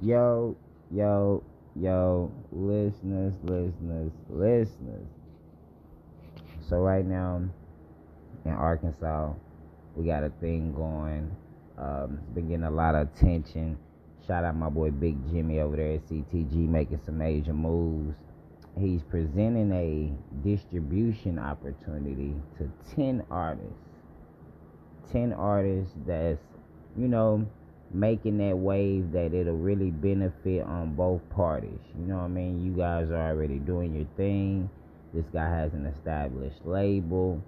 Yo, yo, yo, listeners, listeners, listeners. So right now in Arkansas, we got a thing going. Um, it's been getting a lot of attention. Shout out my boy Big Jimmy over there at CTG making some major moves. He's presenting a distribution opportunity to 10 artists. 10 artists that's, you know, making that wave that it'll really benefit on both parties. You know what I mean? You guys are already doing your thing. This guy has an established label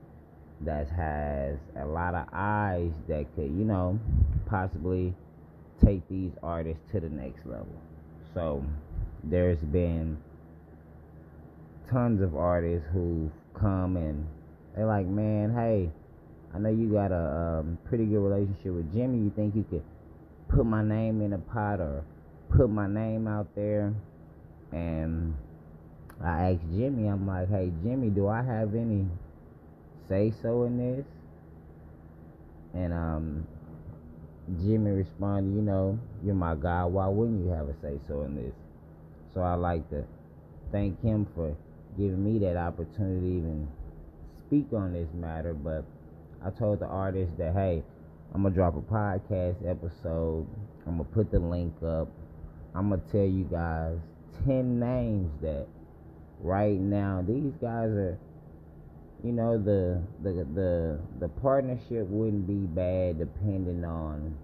that has a lot of eyes that could, you know, possibly take these artists to the next level. So there's been tons of artists who've come and they're like, man, hey, I know you got a um, pretty good relationship with Jimmy. You think you could put my name in a pot or put my name out there? And I asked Jimmy, I'm like, hey, Jimmy, do I have any say so in this? And um, Jimmy responded, you know, you're my guy. Why wouldn't you have a say so in this? So I like to thank him for giving me that opportunity to even speak on this matter. But I told the artist that, hey, I'm gonna drop a podcast episode. I'm gonna put the link up. I'm gonna tell you guys 10 names that right now these guys are you know the the the the partnership wouldn't be bad depending on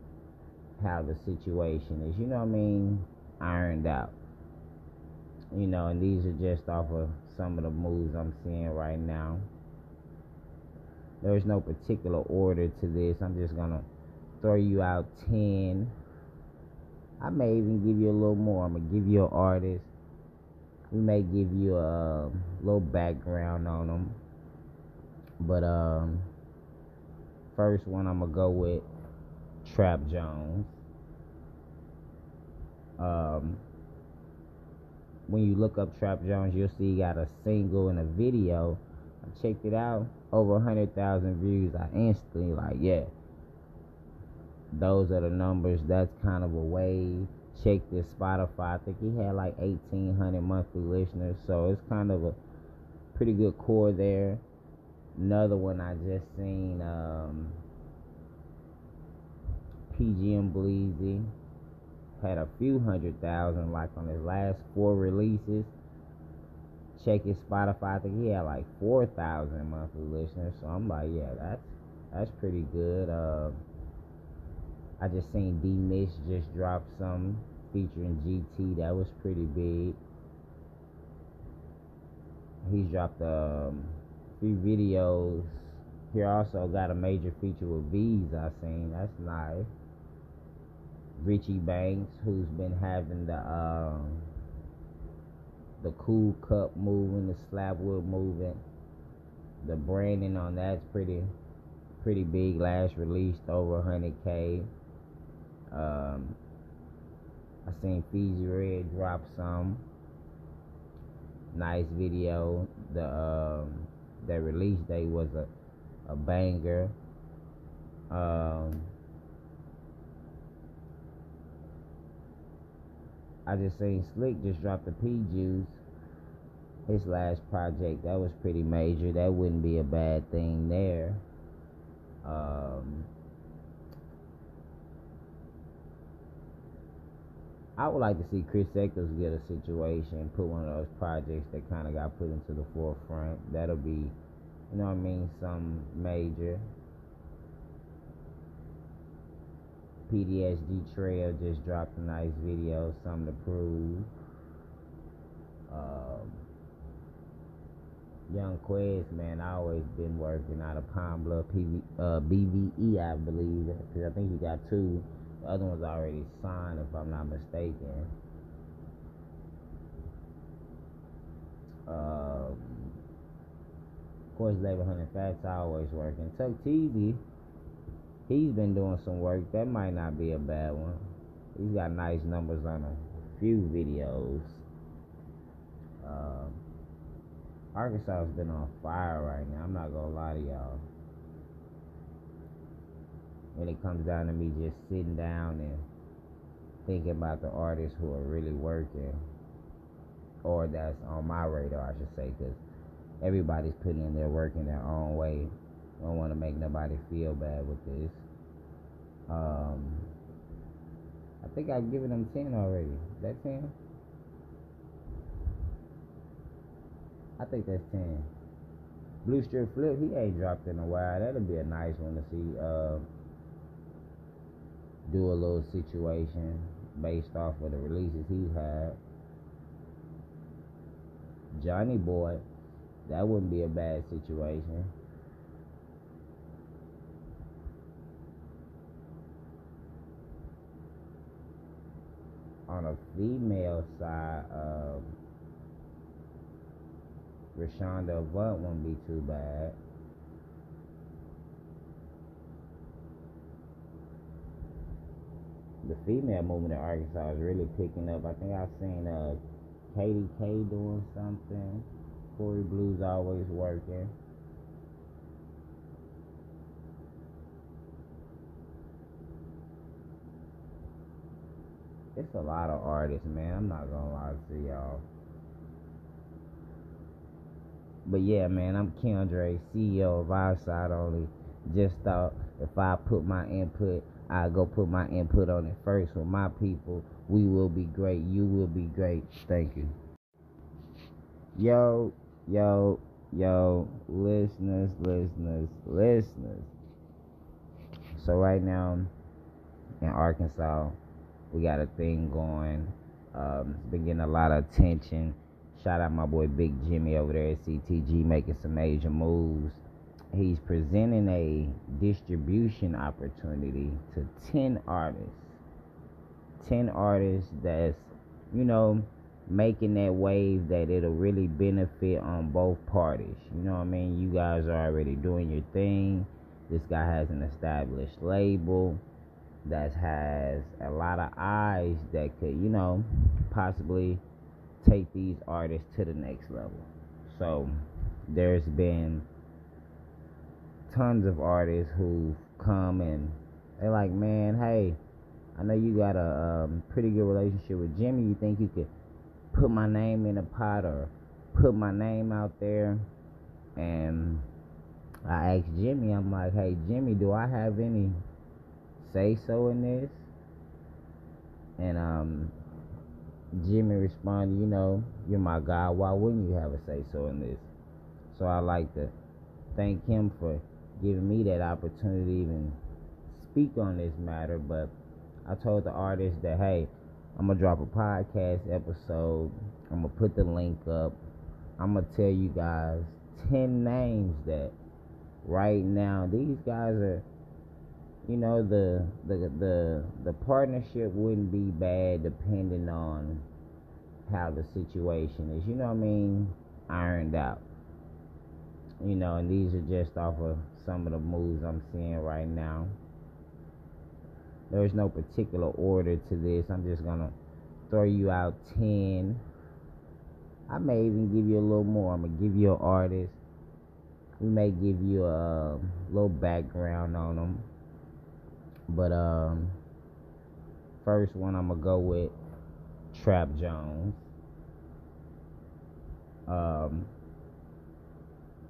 how the situation is you know what i mean ironed out you know and these are just off of some of the moves i'm seeing right now there's no particular order to this. I'm just gonna throw you out 10 i may even give you a little more. I'm gonna give you an artist. We may give you a little background on them but um, first one I'm gonna go with Trap Jones. Um, when you look up Trap Jones, you'll see he got a single and a video. I checked it out, over hundred thousand views. I instantly like, yeah, those are the numbers. That's kind of a wave. Check this Spotify. I think he had like eighteen hundred monthly listeners, so it's kind of a pretty good core there. Another one I just seen, um, PGM Bleezy had a few hundred thousand like on his last four releases. Check his Spotify. I think he had like four thousand monthly listeners. So I'm like, yeah, that's that's pretty good. Uh, I just seen D Mitch just drop some featuring GT. That was pretty big. He's dropped um, few videos. He also got a major feature with V's I seen. That's nice. Richie Banks, who's been having the um, the cool cup moving, the slabwood moving. The branding on that's pretty pretty big. Last released over 100k. Um, I seen Fiji Red drop some nice video. The um, that release date was a a banger. Um, I just seen Slick just dropped the P Juice. His last project that was pretty major. That wouldn't be a bad thing there. Um, I would like to see Chris Eccles get a situation, put one of those projects that kind of got put into the forefront. That'll be you know what I mean, some major. PDSG Trail just dropped a nice video, something to prove. Um, Young Quest, man, I always been working out of Pine Bluff PV, uh, BVE, I believe, because I think he got two. The other one's already signed, if I'm not mistaken. Um, of course, Labor Hunting Facts always working. Tuck TV, he's been doing some work. That might not be a bad one. He's got nice numbers on a few videos. Um, Arkansas has been on fire right now. I'm not gonna lie to y'all. When it comes down to me just sitting down and thinking about the artists who are really working, or that's on my radar, I should say, because everybody's putting in their work in their own way. I don't want to make nobody feel bad with this. Um, I think I've given them 10 already. Is that 10? I think that's 10. Blue Strip Flip, he ain't dropped in a while. That'll be a nice one to see. Uh, do a little situation based off of the releases he's had. Johnny Boy, that wouldn't be a bad situation. On a female side, um, Rashonda Avant won't be too bad. The female movement in Arkansas is really picking up. I think I've seen uh, Katie K doing something. Corey Blue's always working. It's a lot of artists, man. I'm not gonna lie to y'all. But yeah, man, I'm Kendra, CEO of Outside Only. Just thought if I put my input, I go put my input on it first with my people. We will be great. You will be great. Thank you. Yo, yo, yo, listeners, listeners, listeners. So right now in Arkansas, we got a thing going. Um, it's been getting a lot of attention Shout out my boy Big Jimmy over there at CTG making some major moves. He's presenting a distribution opportunity to 10 artists. 10 artists that's, you know, making that wave that it'll really benefit on both parties. You know what I mean? You guys are already doing your thing. This guy has an established label that has a lot of eyes that could, you know, possibly take these artists to the next level. So there's been tons of artists who've come and they're like, man, hey, I know you got a um, pretty good relationship with Jimmy. You think you could put my name in a pot or put my name out there? And I asked Jimmy, I'm like, hey, Jimmy, do I have any say so in this? And um, Jimmy responded, you know, you're my guy. Why wouldn't you have a say so in this? So I like to thank him for giving me that opportunity to even speak on this matter. But I told the artist that, hey, I'm going to drop a podcast episode. I'm going to put the link up. I'm going to tell you guys 10 names that right now these guys are you know the the the the partnership wouldn't be bad depending on how the situation is. You know what I mean? Ironed out. You know, and these are just off of some of the moves I'm seeing right now. There's no particular order to this. I'm just gonna throw you out ten. I may even give you a little more. I'm gonna give you an artist. We may give you a little background on them but um, first one I'm gonna go with Trap Jones. Um,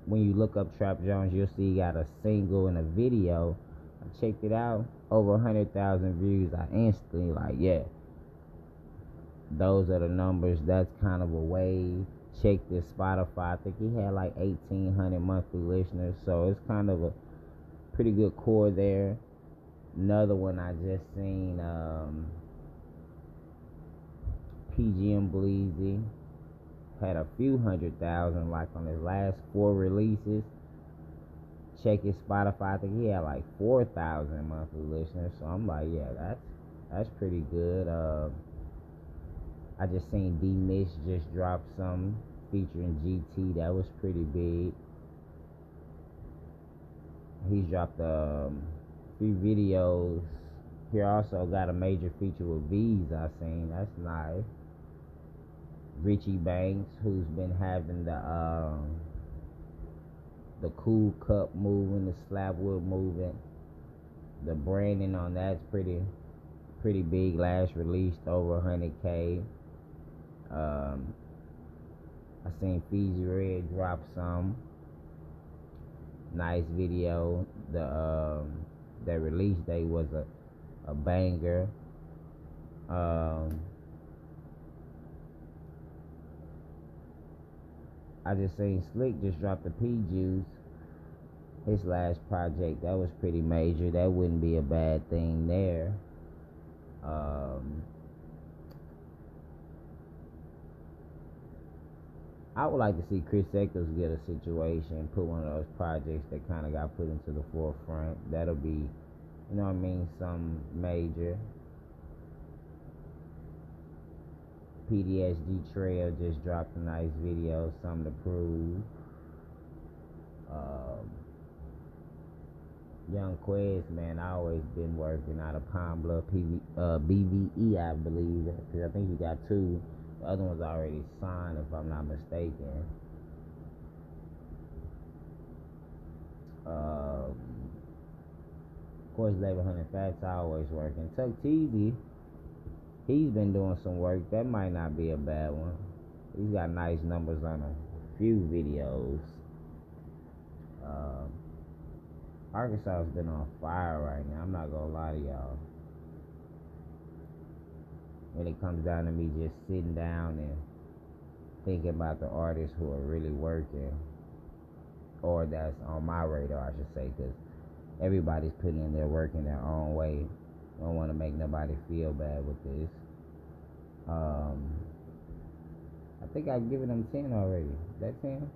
when you look up Trap Jones, you'll see he got a single and a video. I checked it out, over a hundred thousand views. I instantly like, yeah, those are the numbers. That's kind of a wave. Check this Spotify. I think he had like eighteen hundred monthly listeners, so it's kind of a pretty good core there. Another one I just seen, um, PGM Bleezy had a few hundred thousand like on his last four releases. Check his Spotify. I think he had like four thousand monthly listeners. So I'm like, yeah, that's that's pretty good. Uh, I just seen D Mitch just drop some featuring GT. That was pretty big. He's dropped um few videos. Here also got a major feature with V's I seen. That's nice. Richie Banks, who's been having the um, the cool cup moving, the slabwood moving. The branding on that's pretty pretty big. Last released over 100k. Um, I seen Fiji Red drop some nice video. The um, the release date was a a banger. Um, I just seen Slick just dropped the P Juice. His last project that was pretty major. That wouldn't be a bad thing there. Um, I would like to see Chris Eccles get a situation, put one of those projects that kind of got put into the forefront. That'll be, you know what I mean, some major. PDSG Trail just dropped a nice video, something to prove. Um, Young Quest, man, I always been working out of Pine Bluff PV, uh, BVE, I believe, because I think he got two. The other one's already signed, if I'm not mistaken. Um, of course, Labor Hunting Facts always working. Tuck TV, he's been doing some work. That might not be a bad one. He's got nice numbers on a few videos. Um, Arkansas has been on fire right now. I'm not gonna lie to y'all when it comes down to me just sitting down and thinking about the artists who are really working, or that's on my radar, I should say, because everybody's putting in their work in their own way. I don't want to make nobody feel bad with this. Um, I think I've given them 10 already. That 10?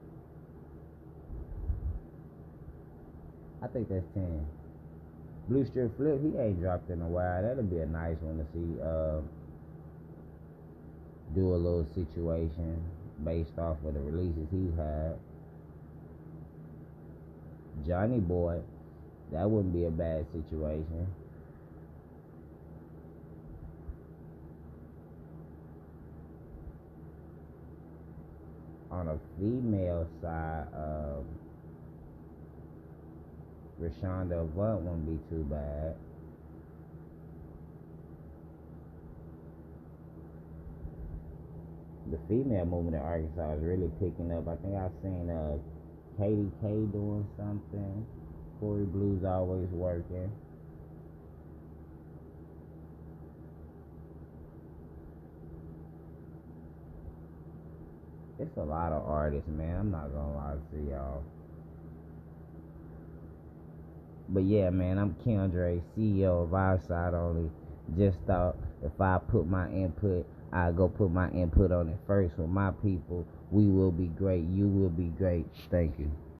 I think that's 10. Blue Strip Flip, he ain't dropped in a while. That'll be a nice one to see. Uh, do a little situation based off of the releases he's had. Johnny Boy, that wouldn't be a bad situation. On a female side, um, Rashonda Avant wouldn't be too bad. The female movement in Arkansas is really picking up. I think I've seen uh, Katie K doing something. Corey Blue's always working. It's a lot of artists, man. I'm not gonna lie to y'all. But yeah, man, I'm Kendra, CEO of Outside Only. Just thought if I put my input I go put my input on it first with my people. We will be great. You will be great. Thank you.